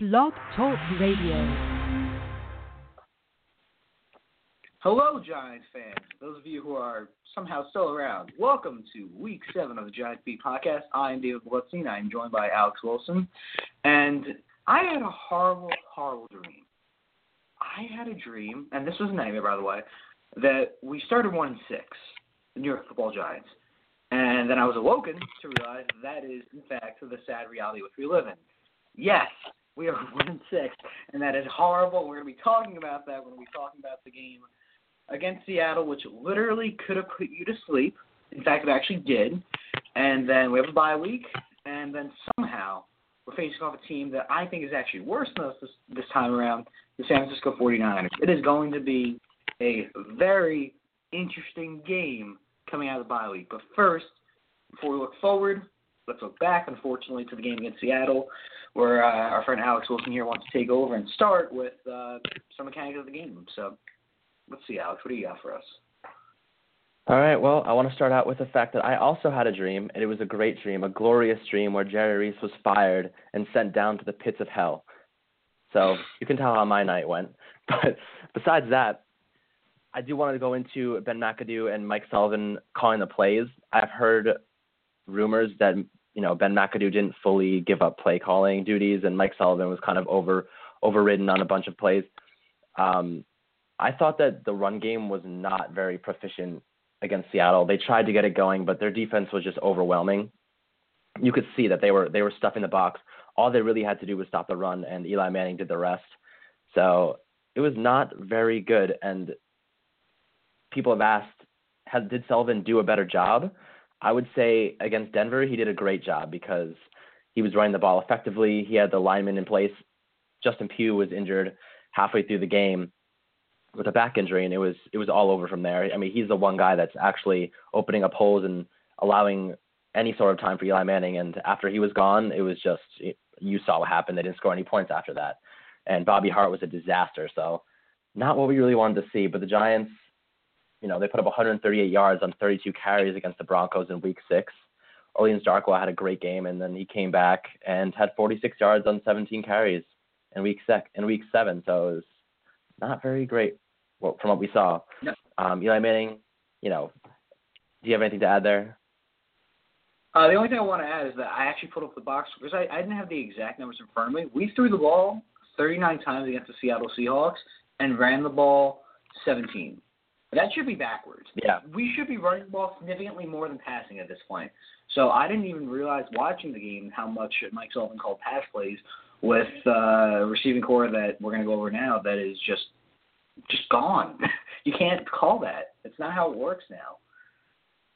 Blog Talk Radio. Hello, Giants fans. Those of you who are somehow still around, welcome to week seven of the Giants Beat podcast. I am David Goldstein. I am joined by Alex Wilson. And I had a horrible, horrible dream. I had a dream, and this was a nightmare, by the way, that we started 1 and 6, the New York football Giants. And then I was awoken to realize that is, in fact, the sad reality which we live in. Yes, we are one and six, and that is horrible. We're going to be talking about that when we talk about the game against Seattle, which literally could have put you to sleep. In fact, it actually did. And then we have a bye week, and then somehow we're facing off a team that I think is actually worse than us this, this time around, the San Francisco 49ers. It is going to be a very interesting game coming out of the bye week. But first, before we look forward, let's look back, unfortunately, to the game against Seattle where uh, our friend Alex Wilson here wants to take over and start with uh, some mechanics of the game. So let's see, Alex, what do you got for us? All right. Well, I want to start out with the fact that I also had a dream, and it was a great dream, a glorious dream where Jerry Reese was fired and sent down to the pits of hell. So you can tell how my night went. But besides that, I do want to go into Ben McAdoo and Mike Sullivan calling the plays. I've heard rumors that you know Ben McAdoo didn't fully give up play calling duties, and Mike Sullivan was kind of over overridden on a bunch of plays. Um, I thought that the run game was not very proficient against Seattle. They tried to get it going, but their defense was just overwhelming. You could see that they were they were stuffing the box. All they really had to do was stop the run, and Eli Manning did the rest. So it was not very good. And people have asked, has, did Sullivan do a better job? I would say against Denver, he did a great job because he was running the ball effectively. He had the lineman in place. Justin Pugh was injured halfway through the game with a back injury, and it was it was all over from there. I mean, he's the one guy that's actually opening up holes and allowing any sort of time for Eli Manning. And after he was gone, it was just you saw what happened. They didn't score any points after that, and Bobby Hart was a disaster. So, not what we really wanted to see. But the Giants you know, they put up 138 yards on 32 carries against the Broncos in Week Six. Orleans Darkwa had a great game, and then he came back and had 46 yards on 17 carries in Week sec in Week Seven. So it was not very great from what we saw. No. Um, Eli Manning, you know, do you have anything to add there? Uh, the only thing I want to add is that I actually put up the box because I, I didn't have the exact numbers in front of me. We threw the ball 39 times against the Seattle Seahawks and ran the ball 17. That should be backwards. Yeah. We should be running the ball significantly more than passing at this point. So I didn't even realize watching the game how much Mike Sullivan called pass plays with uh, receiving corps that we're going to go over now that is just just gone. you can't call that. It's not how it works now.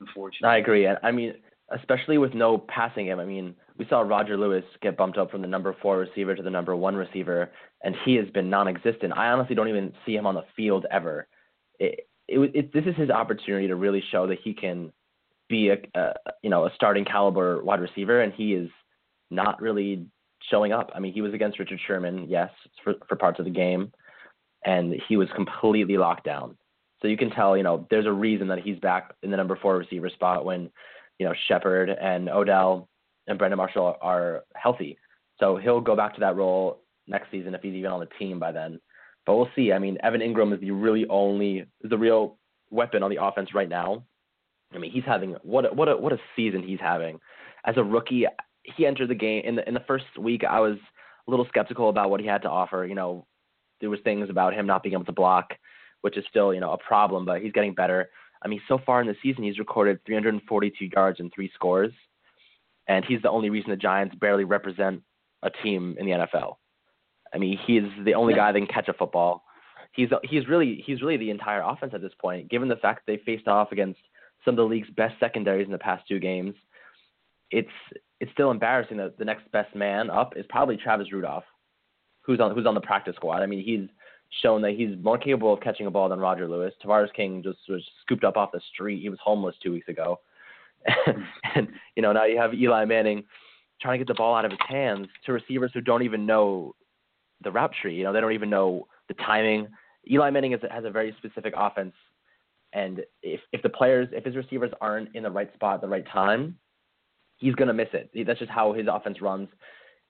Unfortunately. I agree. I mean, especially with no passing game. I mean, we saw Roger Lewis get bumped up from the number four receiver to the number one receiver, and he has been non-existent. I honestly don't even see him on the field ever. It, it, it, this is his opportunity to really show that he can be a, a you know a starting caliber wide receiver, and he is not really showing up. I mean, he was against Richard Sherman, yes, for, for parts of the game, and he was completely locked down. So you can tell, you know, there's a reason that he's back in the number four receiver spot when, you know, Shepard and Odell and Brandon Marshall are healthy. So he'll go back to that role next season if he's even on the team by then. But we'll see. I mean, Evan Engram is the really only the real weapon on the offense right now. I mean, he's having what a, what a what a season he's having. As a rookie, he entered the game in the in the first week. I was a little skeptical about what he had to offer. You know, there was things about him not being able to block, which is still you know a problem, but he's getting better. I mean, so far in the season, he's recorded 342 yards and three scores, and he's the only reason the Giants barely represent a team in the NFL. I mean, he's the only guy that can catch a football. He's he's really he's really the entire offense at this point. Given the fact that they faced off against some of the league's best secondaries in the past two games, it's it's still embarrassing that the next best man up is probably Travis Rudolph, who's on who's on the practice squad. I mean, he's shown that he's more capable of catching a ball than Roger Lewis. Tavarres King just was scooped up off the street. He was homeless two weeks ago, and you know now you have Eli Manning trying to get the ball out of his hands to receivers who don't even know the route tree. You know, they don't even know the timing. Eli Manning is, has a very specific offense, and if if the players, if his receivers aren't in the right spot at the right time, he's gonna miss it. That's just how his offense runs.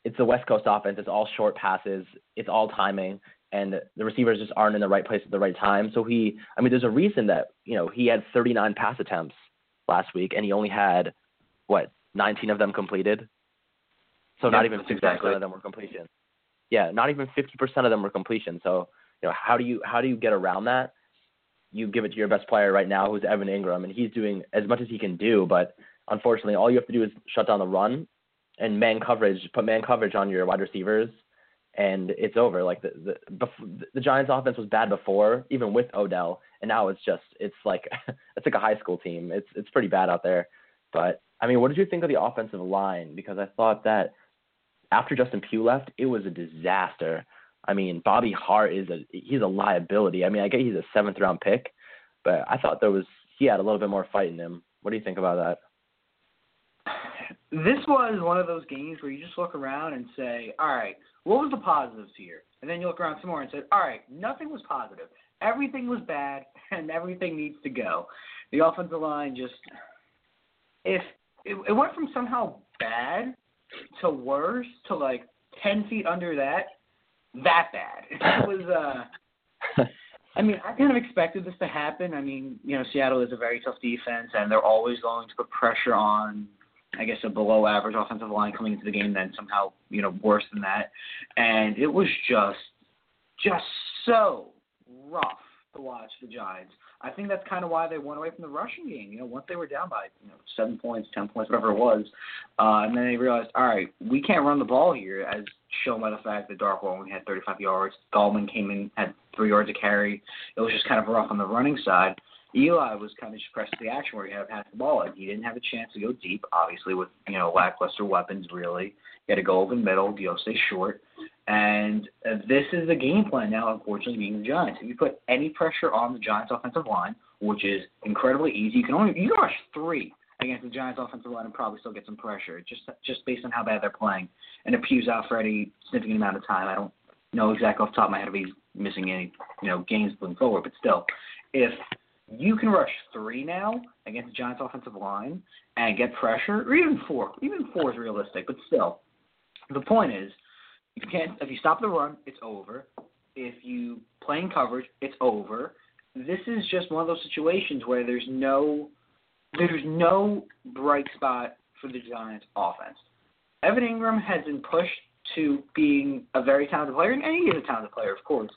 it's the West Coast offense. It's all short passes. It's all timing, and the receivers just aren't in the right place at the right time. So he, I mean, there's a reason that you know he had 39 pass attempts last week, and he only had what 19 of them completed. So yeah, not even 50% exactly. of them were completion. Yeah, not even 50% of them were completion. So you know how do you how do you get around that? You give it to your best player right now, who's Evan Engram, and he's doing as much as he can do. But unfortunately, all you have to do is shut down the run and man coverage, put man coverage on your wide receivers, and it's over. Like the the bef- the Giants' offense was bad before, even with Odell, and now it's just it's like it's like a high school team. It's it's pretty bad out there. But I mean, what did you think of the offensive line? Because I thought that after Justin Pugh left, it was a disaster. I mean, Bobby Hart is a he's a liability. I mean, I get he's a seventh round pick, but I thought there was he had a little bit more fight in him. What do you think about that? This was one of those games where you just look around and say, all right, what was the positives here? And then you look around some more and say, all right, nothing was positive. Everything was bad, and everything needs to go. The offensive line just, if it, it went from somehow bad to worse to like 10 feet under that, that bad. It was, uh, I mean, I kind of expected this to happen. I mean, you know, Seattle is a very tough defense, and they're always going to put pressure on, I guess, a below average offensive line coming into the game, then somehow, you know, worse than that. And it was just, just so rough to watch the Giants. I think that's kind of why they went away from the rushing game. You know, once they were down by you know seven points, ten points, whatever it was, uh, and then they realized, all right, we can't run the ball here, as shown by the fact that Darkwa only had 35 yards. Gallman came in had three yards to carry. It was just kind of rough on the running side. Eli was kind of just pressed to the action where he had to pass the ball, and he didn't have a chance to go deep. Obviously, with you know lackluster weapons, really, he had to go over the middle, you know, stay short. And uh, this is the game plan now, unfortunately, being the Giants. If you put any pressure on the Giants' offensive line, which is incredibly easy, you can only you can rush three against the Giants' offensive line and probably still get some pressure, just just based on how bad they're playing. And if Pugh's out for any significant amount of time, I don't know exactly off the top of my head if he's missing any you know games moving forward, but still, if you can rush three now against the Giants' offensive line and get pressure, or even four. Even four is realistic, but still, the point is, you can't. If you stop the run, it's over. If you play in coverage, it's over. This is just one of those situations where there's no, there's no bright spot for the Giants' offense. Evan Engram has been pushed to being a very talented player, and he is a talented player, of course.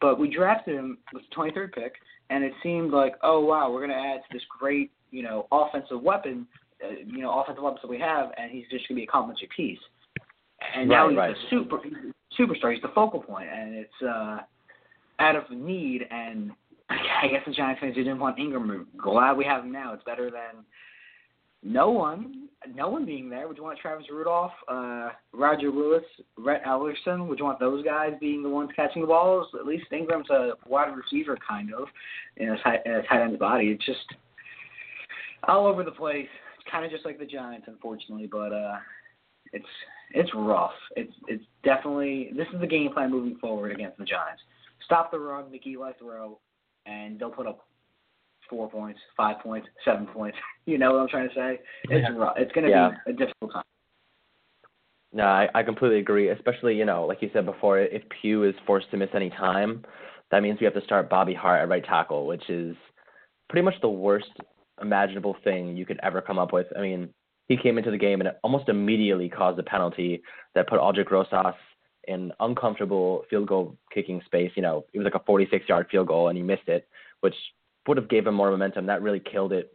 But we drafted him with the 23rd pick, and it seemed like, oh wow, we're going to add to this great, you know, offensive weapon, uh, you know, offensive weapons that we have, and he's just going to be a complimentary piece. And now Right, he's right. a super superstar. He's the focal point, and it's uh, out of need. And I guess the Giants fans who didn't want Engram are glad we have him now. It's better than no one, no one being there. Would you want Travis Rudolph, uh, Roger Lewis, Rhett Ellison? Would you want those guys being the ones catching the balls? At least Engram's a wide receiver, kind of, in a tight, in a tight end's body. It's just all over the place. It's kind of just like the Giants, unfortunately, but uh, it's it's rough. It's it's definitely this is the game plan moving forward against the Giants. Stop the run, make Eli throw, and they'll put up four points, five points, seven points. You know what I'm trying to say? It's rough. It's going to Yeah. be a difficult time. No, I, I completely agree. Especially, you know, like you said before, if Pugh is forced to miss any time, that means we have to start Bobby Hart at right tackle, which is pretty much the worst imaginable thing you could ever come up with. I mean, he came into the game and almost immediately caused a penalty that put Aldrick Rosas in uncomfortable field goal kicking space. You know, it was like a 46 yard field goal and he missed it, which would have gave him more momentum. That really killed it.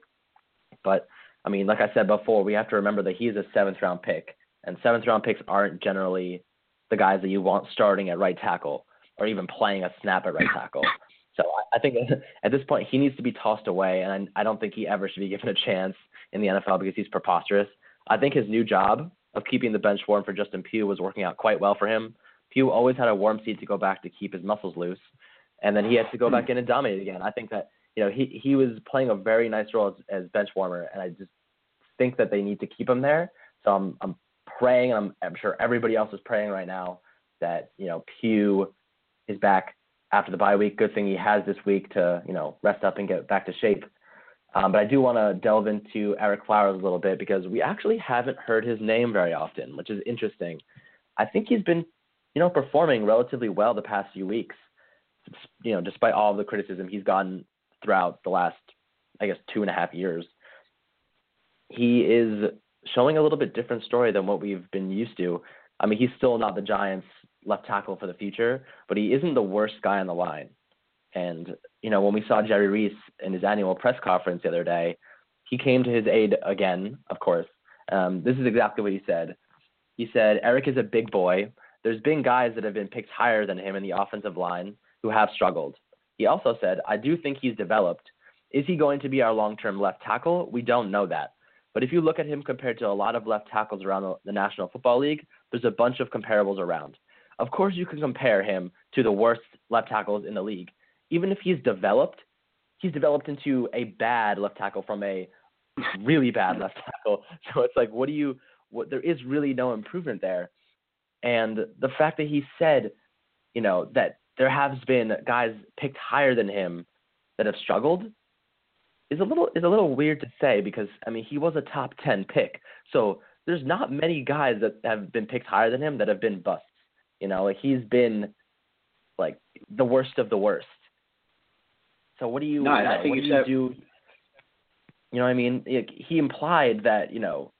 But I mean, like I said before, we have to remember that he's a seventh round pick, and seventh round picks aren't generally the guys that you want starting at right tackle or even playing a snap at right tackle. So I think at this point he needs to be tossed away, and I don't think he ever should be given a chance in the NFL because he's preposterous. I think his new job of keeping the bench warm for Justin Pugh was working out quite well for him. Pugh always had a warm seat to go back to keep his muscles loose, and then he had to go back in and dominate again. I think that you know he he was playing a very nice role as, as bench warmer, and I just think that they need to keep him there. So I'm I'm praying, and I'm, I'm sure everybody else is praying right now that you know Pugh is back after the bye week. Good thing he has this week to you know rest up and get back to shape. Um, but I do want to delve into Ereck Flowers a little bit because we actually haven't heard his name very often, which is interesting. I think he's been, you know, performing relatively well the past few weeks. You know, despite all of the criticism he's gotten throughout the last, I guess, two and a half years, he is showing a little bit different story than what we've been used to. I mean, he's still not the Giants' left tackle for the future, but he isn't the worst guy on the line. And you know, when we saw Jerry Reese in his annual press conference the other day, he came to his aid again, of course. Um, this is exactly what he said. He said, Ereck is a big boy. There's been guys that have been picked higher than him in the offensive line who have struggled. He also said, I do think he's developed. Is he going to be our long term left tackle? We don't know that. But if you look at him compared to a lot of left tackles around the, the National Football League, there's a bunch of comparables around. Of course, you can compare him to the worst left tackles in the league. Even if he's developed, he's developed into a bad left tackle from a really bad left tackle. So it's like, what do you? What there is really no improvement there, and the fact that he said, you know, that there has been guys picked higher than him that have struggled is a little is a little weird to say because I mean he was a top ten pick. So there's not many guys that have been picked higher than him that have been busts. You know, like he's been like the worst of the worst. So what do you, no, I think what do you do? You know what I mean? Like, he implied that, you know,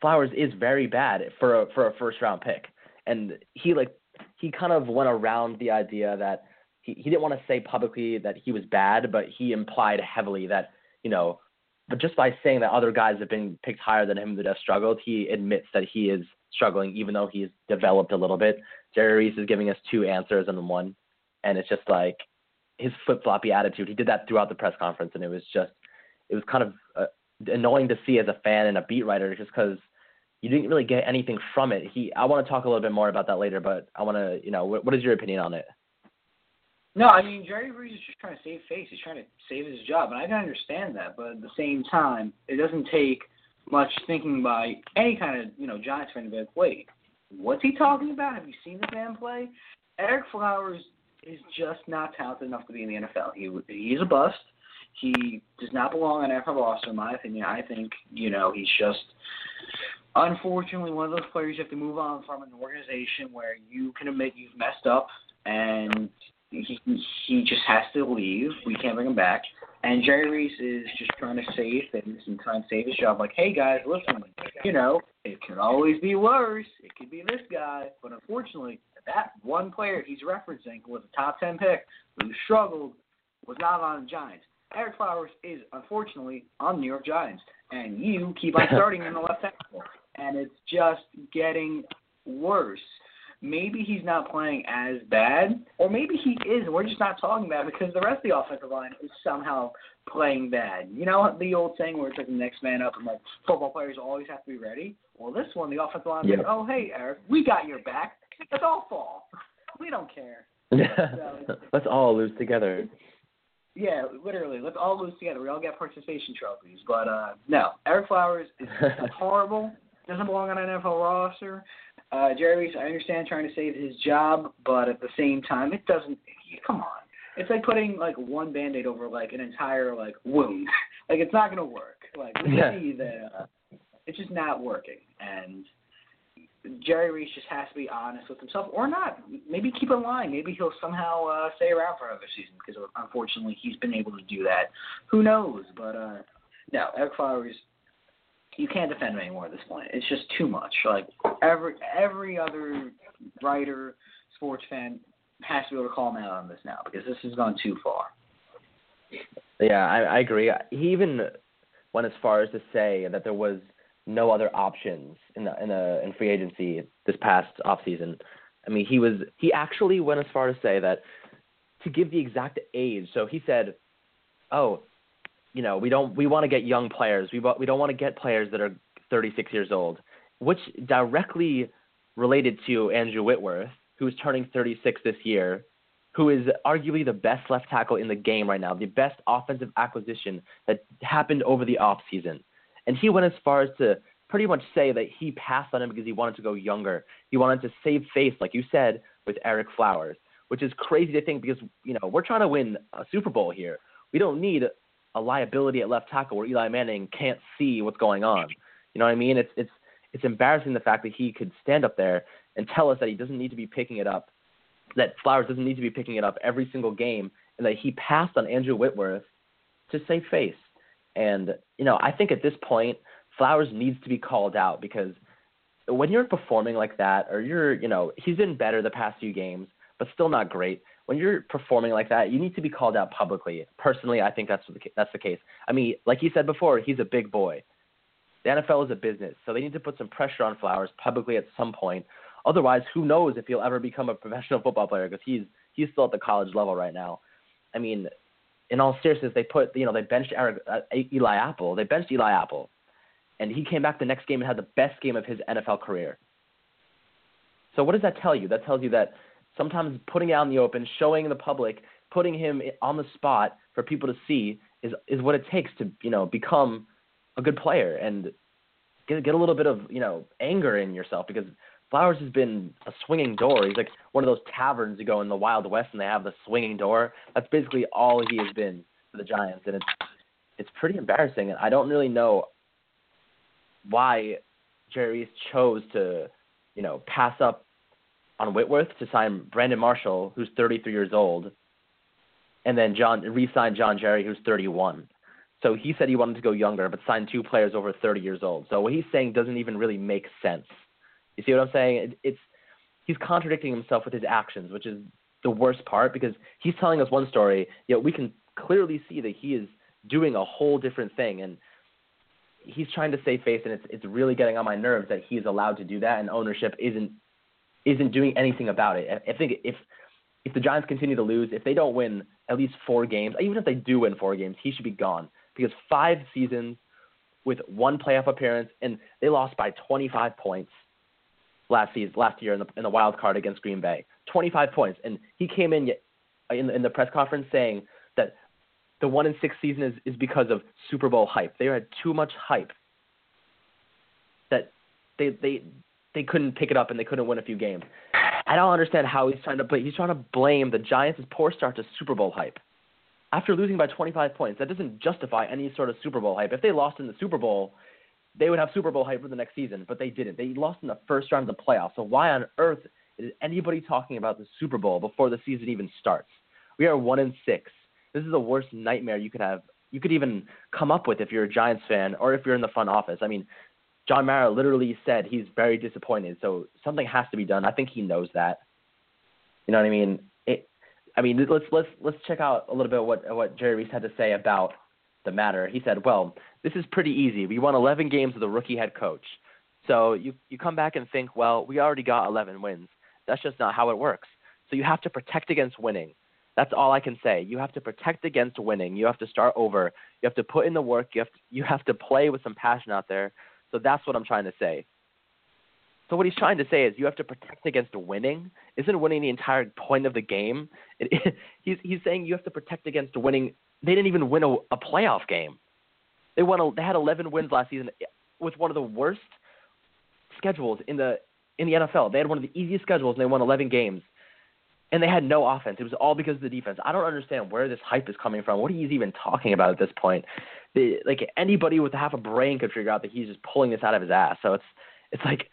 Flowers is very bad for a for a first round pick. And he like he kind of went around the idea that he, he didn't want to say publicly that he was bad, but he implied heavily that you know, but just by saying that other guys have been picked higher than him that have struggled, he admits that he is struggling, even though he's developed a little bit. Jerry Reese is giving us two answers and one, and it's just like his flip floppy attitude. He did that throughout the press conference, and it was just, it was kind of uh, annoying to see as a fan and a beat writer, just because you didn't really get anything from it. He, I want to talk a little bit more about that later, but I want to, you know, what, what is your opinion on it? No, I mean Jerry Reese is just trying to save face. He's trying to save his job, and I can understand that. But at the same time, it doesn't take much thinking by any kind of you know Giants fan to be like, wait, what's he talking about? Have you seen the man play? Ereck Flowers is just not talented enough to be in the NFL. He he's a bust. He does not belong on NFL roster, in my opinion. I think you know he's just unfortunately one of those players you have to move on from an organization where you can admit you've messed up and he he just has to leave. We can't bring him back. And Jerry Reese is just trying to save things and trying to save his job. Like, hey guys, listen, you know, it could always be worse. It could be this guy, but unfortunately, that one player he's referencing was a top ten pick who struggled was not on the Giants. Ereck Flowers is unfortunately on the New York Giants, and you keep on starting in the left tackle, and it's just getting worse maybe he's not playing as bad, or maybe he is, and we're just not talking about it because the rest of the offensive line is somehow playing bad. You know the old saying where it's like the next man up, and like football players always have to be ready. Well, this one, the offensive line, yeah. like, oh hey Ereck, we got your back. Let's all fall. We don't care. so, Let's all lose together. Yeah, literally. Let's all lose together. We all get participation trophies. But uh no, Ereck Flowers is horrible. Doesn't belong on an NFL roster. Uh, Jerry Reese, I understand trying to save his job, but at the same time, it doesn't. Come on, it's like putting like one band-aid over like an entire like wound. like it's not gonna work. Like we yeah. see that uh, it's just not working, and Jerry Reese just has to be honest with himself, or not. Maybe keep in line. Maybe he'll somehow uh, stay around for another season because unfortunately he's been able to do that. Who knows? But uh, no, Ereck Flowers you can't defend him anymore at this point. It's just too much. Like every every other writer, sports fan has to be able to call him out on this now because this has gone too far. Yeah, I, I agree. He even went as far as to say that there was no other options in the in the in free agency this past off season. I mean, he was he actually went as far to say that to give the exact age. So he said, "Oh, you know, we don't we want to get young players. We we don't want to get players that are 36 years old, which directly related to Andrew Whitworth, who's turning 36 this year, who is arguably the best left tackle in the game right now, the best offensive acquisition that happened over the off season. And he went as far as to pretty much say that he passed on him because he wanted to go younger. He wanted to save face, like you said, with Ereck Flowers, which is crazy to think because, you know, we're trying to win a Super Bowl here. We don't need a liability at left tackle where Eli Manning can't see what's going on. You know what I mean? It's it's it's embarrassing the fact that he could stand up there and tell us that he doesn't need to be picking it up, that Flowers doesn't need to be picking it up every single game, and that he passed on Andrew Whitworth to save face. And you know, I think at this point, Flowers needs to be called out because when you're performing like that, or you're, you know, he's been better the past few games, but still not great. When you're performing like that, you need to be called out publicly. Personally, I think that's the, that's the case. I mean, like you said before, he's a big boy. The NFL is a business, so they need to put some pressure on Flowers publicly at some point. Otherwise, who knows if he'll ever become a professional football player because he's he's still at the college level right now. I mean, in all seriousness, they put you know they benched uh, Eli Apple. They benched Eli Apple and he came back the next game and had the best game of his NFL career. So what does that tell you? That tells you that sometimes putting out in the open, showing the public, putting him on the spot for people to see is is what it takes to you know become a good player and get get a little bit of you know anger in yourself because Flowers has been a swinging door. He's like one of those taverns you go in the Wild West and they have the swinging door. That's basically all he has been for the Giants, and it's it's pretty embarrassing. And I don't really know why Jerry Reese chose to, you know, pass up on Whitworth to sign Brandon Marshall, who's 33 years old, and then John re-signed John Jerry, who's 31. So he said he wanted to go younger, but signed two players over 30 years old. So what he's saying doesn't even really make sense. You see what I'm saying? It, it's he's contradicting himself with his actions, which is the worst part because he's telling us one story, yet we can clearly see that he is doing a whole different thing. And he's trying to save face, and it's it's really getting on my nerves that he's allowed to do that, and ownership isn't isn't doing anything about it. I think if if the Giants continue to lose, if they don't win at least four games, even if they do win four games, he should be gone because five seasons with one playoff appearance, and they lost by 25 points last season, last year in the in the wild card against Green Bay, 25 points, and he came in in, in the press conference saying that the one in six season is, is because of Super Bowl hype. They had too much hype that they they they couldn't pick it up and they couldn't win a few games. I don't understand how he's trying to play. He's trying to blame the Giants' poor start to Super Bowl hype. After losing by 25 points, that doesn't justify any sort of Super Bowl hype. If they lost in the Super Bowl, they would have Super Bowl hype for the next season, but they didn't. They lost in the first round of the playoffs. So why on earth is anybody talking about the Super Bowl before the season even starts? We are one in six. This is the worst nightmare you could have. You could even come up with if you're a Giants fan or if you're in the front office. I mean, John Mara literally said he's very disappointed, so something has to be done. I think he knows that. You know what I mean? It, I mean, let's let's let's check out a little bit what what Jerry Reese had to say about the matter. He said, "Well, this is pretty easy. We won 11 games with a rookie head coach. So you you come back and think, well, we already got 11 wins. That's just not how it works. So you have to protect against winning. That's all I can say. You have to protect against winning. You have to start over. You have to put in the work. You have to, you have to play with some passion out there. So that's what I'm trying to say. So what he's trying to say is you have to protect against winning. Isn't winning the entire point of the game? It, it, he's he's saying you have to protect against winning. They didn't even win a, a playoff game. They won. A, they had 11 wins last season with one of the worst schedules in the in the NFL. They had one of the easiest schedules and they won 11 games and they had no offense. It was all because of the defense. I don't understand where this hype is coming from. What he's even talking about at this point. The, like anybody with half a brain could figure out that he's just pulling this out of his ass. So it's it's like,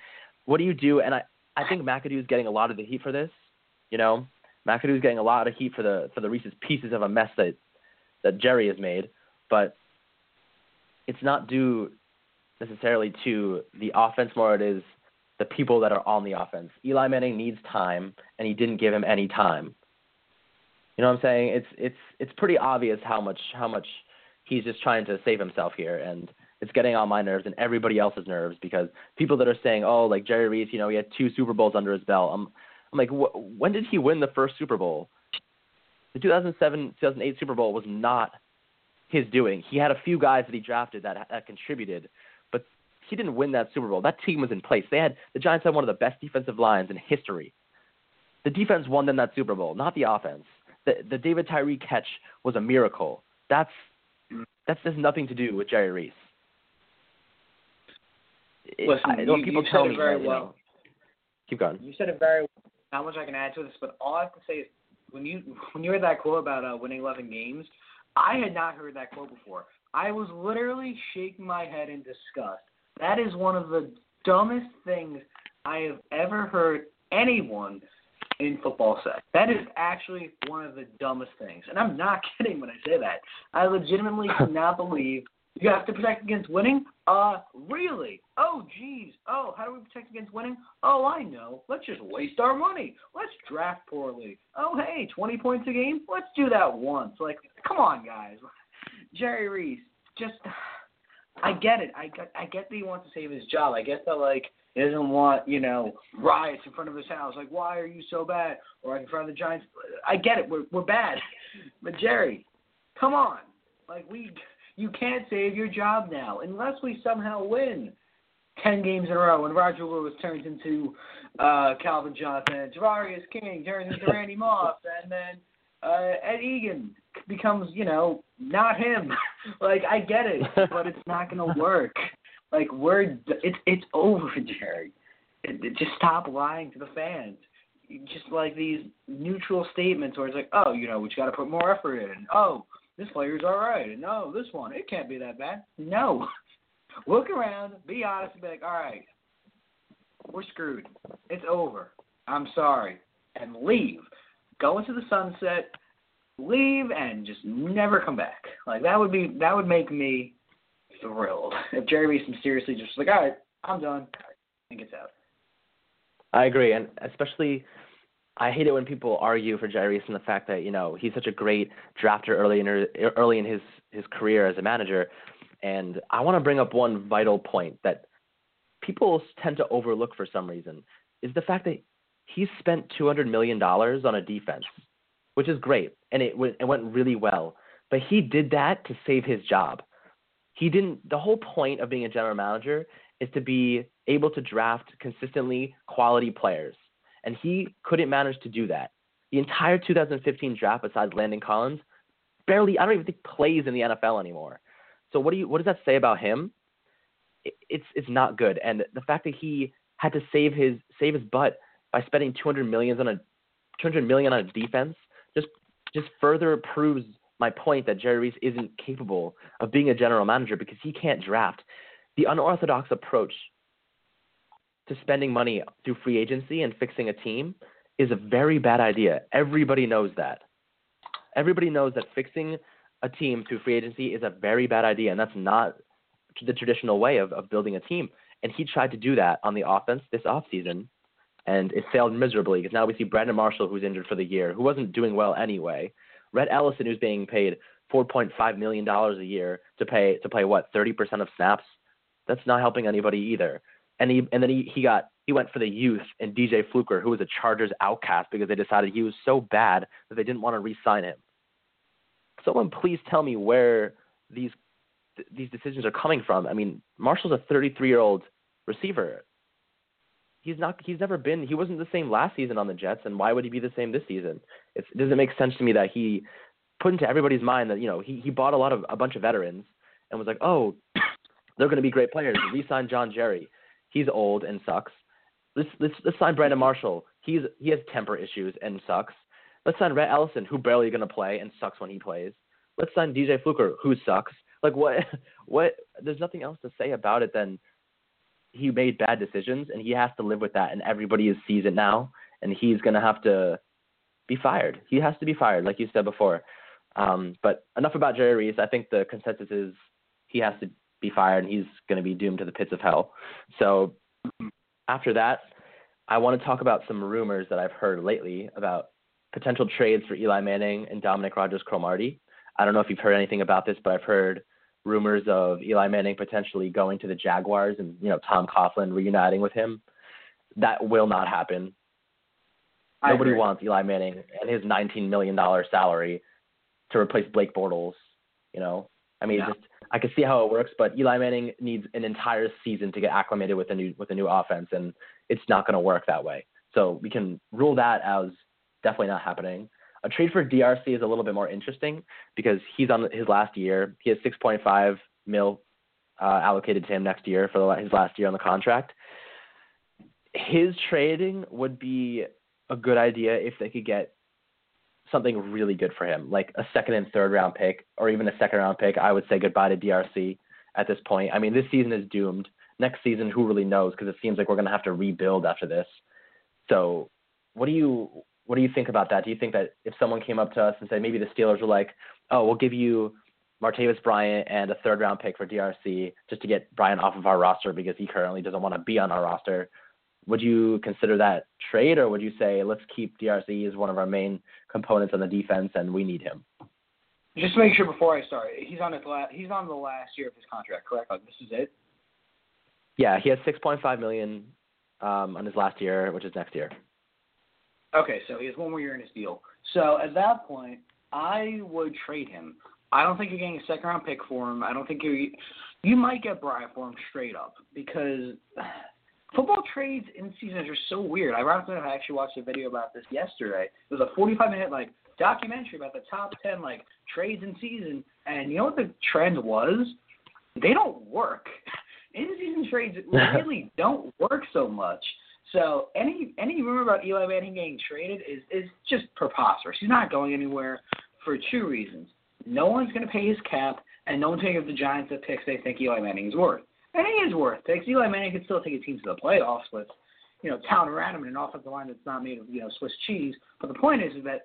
what do you do? And I I think McAdoo is getting a lot of the heat for this. You know, McAdoo is getting a lot of heat for the for the Reese's pieces of a mess that that Jerry has made, but it's not due necessarily to the offense more. It is the people that are on the offense. Eli Manning needs time, and he didn't give him any time. You know what I'm saying? It's it's it's pretty obvious how much how much he's just trying to save himself here, and it's getting on my nerves and everybody else's nerves because people that are saying, oh, like Jerry Reese, you know, he had two Super Bowls under his belt. I'm I'm like, wh- when did he win the first Super Bowl? The 2007 2008 Super Bowl was not his doing. He had a few guys that he drafted that that contributed, but he didn't win that Super Bowl. That team was in place. They had the Giants had one of the best defensive lines in history. The defense won them that Super Bowl, not the offense. The the David Tyree catch was a miracle. That's that has nothing to do with Jerry Reese. Listen, I, you, people you tell said me it very that, well. You know, keep going. You said it very well. Not much I can add to this, but all I have to say is when you when you heard that quote about uh, winning 11 games, I had not heard that quote before. I was literally shaking my head in disgust that is one of the dumbest things I have ever heard anyone in football say. That is actually one of the dumbest things. And I'm not kidding when I say that. I legitimately cannot believe you have to protect against winning? Uh, really? Oh, geez. Oh, how do we protect against winning? Oh, I know. Let's just waste our money. Let's draft poorly. Oh, hey, 20 points a game? Let's do that once. Like, come on, guys. Jerry Reese, just, I get it. I get, I get that he wants to save his job. I get that, like, he doesn't want, you know, riots in front of his house. Like, why are you so bad? Or in front of the Giants. I get it. We're, we're bad. But, Jerry, come on. Like, we you can't save your job now unless we somehow win ten games in a row and Roger Lewis turns into uh, Calvin Johnson, and Tavarres King turns into Randy Moss, and then uh, Ed Egan becomes, you know, not him. like I get it, but it's not gonna work. Like we're it's it's over, Jerry. It, it, just stop lying to the fans. Just like these neutral statements where it's like, oh, you know, we just got to put more effort in. Oh, this player's all right. No, this one, it can't be that bad. No. Look around, be honest, and be like, all right, we're screwed. It's over. I'm sorry. And leave. Go into the sunset, leave, and just never come back. Like that would be that would make me thrilled if Jerry seriously just like, all right, I'm done, and gets out. I agree, and especially I hate it when people argue for Reese and the fact that you know he's such a great drafter early in early in his his career as a manager, and I want to bring up one vital point that people tend to overlook for some reason is the fact that he spent two hundred million dollars on a defense, which is great and it went, it went really well, but he did that to save his job. He didn't. The whole point of being a general manager is to be able to draft consistently quality players and he couldn't manage to do that. The entire 2015 draft, besides Landon Collins, barely I don't even think plays in the NFL anymore. So what do you what does that say about him? it's it's not good, and the fact that he had to save his save his butt by spending 200 millions on a 200 million on a defense just just further proves my point that Jerry Reese isn't capable of being a general manager because he can't draft. The unorthodox approach to spending money through free agency and fixing a team is a very bad idea. Everybody knows that. Everybody knows that fixing a team through free agency is a very bad idea, and that's not the traditional way of, of building a team. And he tried to do that on the offense this offseason, and it failed miserably because now we see Brandon Marshall, who's injured for the year, who wasn't doing well anyway. Rhett Ellison, who's being paid $4.5 million a year to pay to play what 30% of snaps. That's not helping anybody either and he and then he, he got he went for the youth and DJ Fluker, who was a Chargers outcast because they decided he was so bad that they didn't want to re-sign him. Someone please tell me where these these decisions are coming from. I mean, Marshall's a 33 year old receiver. He's not. He's never been. He wasn't the same last season on the Jets, and why would he be the same this season? It's, it doesn't make sense to me that he put into everybody's mind that you know he he bought a lot of a bunch of veterans and was like, oh, they're going to be great players. Re-sign John Jerry. He's old and sucks. Let's let's let's sign Brandon Marshall. He's he has temper issues and sucks. Let's sign Rhett Ellison, who barely gonna play and sucks when he plays. Let's sign DJ Fluker, who sucks. Like what what there's nothing else to say about it than he made bad decisions and he has to live with that and everybody sees it now and he's gonna have to be fired. He has to be fired, like you said before. Um, but enough about Jerry Reese. I think the consensus is he has to be fired and he's going to be doomed to the pits of hell. So after that, I want to talk about some rumors that I've heard lately about potential trades for Eli Manning and Dominique Rodgers-Cromartie. I don't know if you've heard anything about this, but I've heard rumors of Eli Manning potentially going to the Jaguars and you know Tom Coughlin reuniting with him. That will not happen. I Nobody agree. wants Eli Manning and his $19 million salary to replace Blake Bortles. You know, I mean, yeah. just I can see how it works, but Eli Manning needs an entire season to get acclimated with a new with a new offense, and it's not going to work that way. So we can rule that as definitely not happening. A trade for DRC is a little bit more interesting because he's on his last year. He has 6.5 mil uh, allocated to him next year for the, his last year on the contract. His trading would be a good idea if they could get something really good for him, like a second and third round pick, or even a second round pick, I would say goodbye to DRC at this point. I mean, this season is doomed. Next season, who really knows? Because it seems like we're going to have to rebuild after this. So, what do you what do you think about that? Do you think that if someone came up to us and said maybe the Steelers were like, "Oh, we'll give you Martavis Bryant and a third round pick for DRC just to get Bryant off of our roster because he currently doesn't want to be on our roster," would you consider that trade, or would you say let's keep DRC as one of our main components on the defense and we need him? Just to make sure before I start, he's on his last he's on the last year of his contract, correct? Like this is it. Yeah, he has 6.5 million um, on his last year, which is next year. Okay, so he has one more year in his deal. So at that point, I would trade him. I don't think you're getting a second round pick for him. I don't think you you might get Bryant for him straight up because football trades in seasons are so weird. Ironically, I actually watched a video about this yesterday. It was a 45 minute like documentary about the top 10 like trades in season, and you know what the trend was? They don't work. In season trades really don't work so much. So any any rumor about Eli Manning getting traded is is just preposterous. He's not going anywhere for two reasons. No one's going to pay his cap, and no one's going to give the Giants the picks they think Eli Manning is worth. And he is worth picks. Eli Manning could still take a team to the playoffs with, you know, talent around him and an offensive line that's not made of, you know, Swiss cheese. But the point is, is that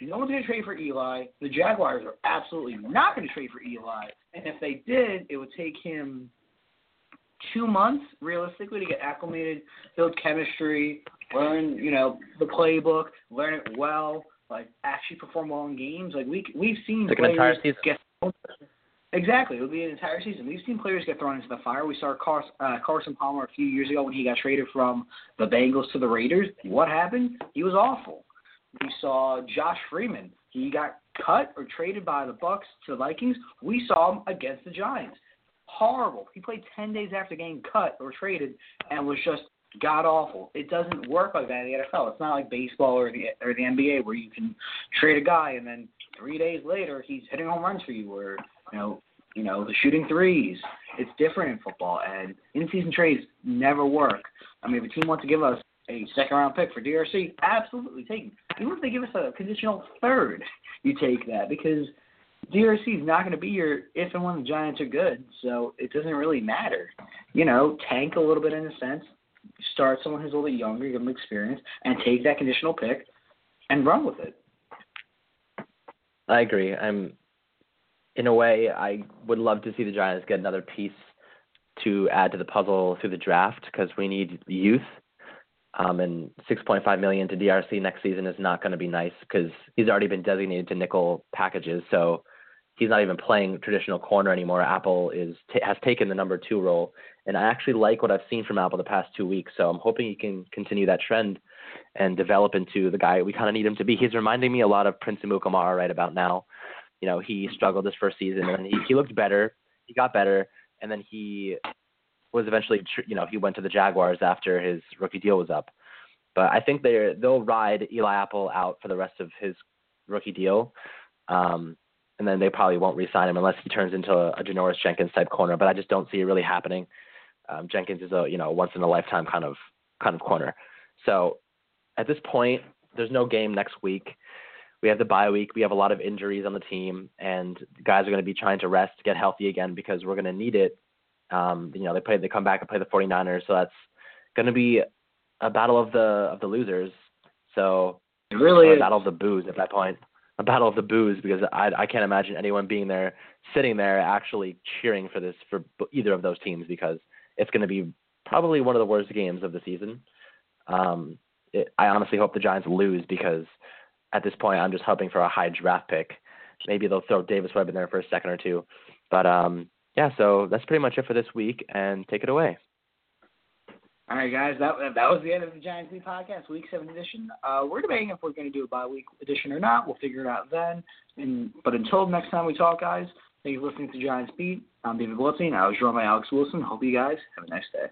no one's going to trade for Eli. The Jaguars are absolutely not going to trade for Eli. And if they did, it would take him two months realistically to get acclimated, build chemistry, learn, you know, the playbook, learn it well, like actually perform well in games. Like we we've seen like players get exactly. It would be an entire season. We've seen players get thrown into the fire. We saw Carson, uh, Carson Palmer a few years ago when he got traded from the Bengals to the Raiders. What happened? He was awful. We saw Josh Freeman. He got cut or traded by the Bucs to the Vikings. We saw him against the Giants. Horrible. He played ten days after getting cut or traded and was just god awful. It doesn't work like that in the NFL. It's not like baseball or the or the NBA where you can trade a guy and then three days later he's hitting home runs for you or you know you know the shooting threes. It's different in football and in season trades never work. I mean, if a team wants to give us a second round pick for DRC, absolutely take it. Even if they give us a conditional third, you take that because DRC is not going to be your if and when the Giants are good, so it doesn't really matter. You know, tank a little bit in a sense, start someone who's a little bit younger, give them experience, and take that conditional pick and run with it. I agree. I'm in a way I would love to see the Giants get another piece to add to the puzzle through the draft because we need youth. Um, and 6.5 million to DRC next season is not going to be nice because he's already been designated to nickel packages. So he's not even playing traditional corner anymore. Apple is t- has taken the number two role, and I actually like what I've seen from Apple the past two weeks. So I'm hoping he can continue that trend and develop into the guy we kind of need him to be. He's reminding me a lot of Prince Amukamara right about now. You know, he struggled his first season, and he he looked better. He got better, and then he was eventually, you know, he went to the Jaguars after his rookie deal was up. But I think they they'll ride Eli Apple out for the rest of his rookie deal. Um, and then they probably won't re-sign him unless he turns into a, a Janoris Jenkins type corner. But I just don't see it really happening. Um, Jenkins is a you know once in a lifetime kind of kind of corner. So at this point, there's no game next week. We have the bye week. We have a lot of injuries on the team, and guys are going to be trying to rest, get healthy again because we're going to need it. Um, you know, they play, they come back and play the 49ers, so that's going to be a battle of the of the losers. So it really a battle of the boos at that point a battle of the boos because I I can't imagine anyone being there sitting there actually cheering for this for either of those teams because it's going to be probably one of the worst games of the season. Um, it, I honestly hope the Giants lose because at this point I'm just hoping for a high draft pick. Maybe they'll throw Davis Webb in there for a second or two. But um, yeah, so that's pretty much it for this week, and take it away. All right, guys, that that was the end of the Giants Beat podcast, Week Seven edition. Uh, we're debating if we're going to do a bye week edition or not. We'll figure it out then. And but until next time we talk, guys, thank you for listening to Giants Beat. I'm David Goldstein. I was joined by Alex Wilson. Hope you guys have a nice day.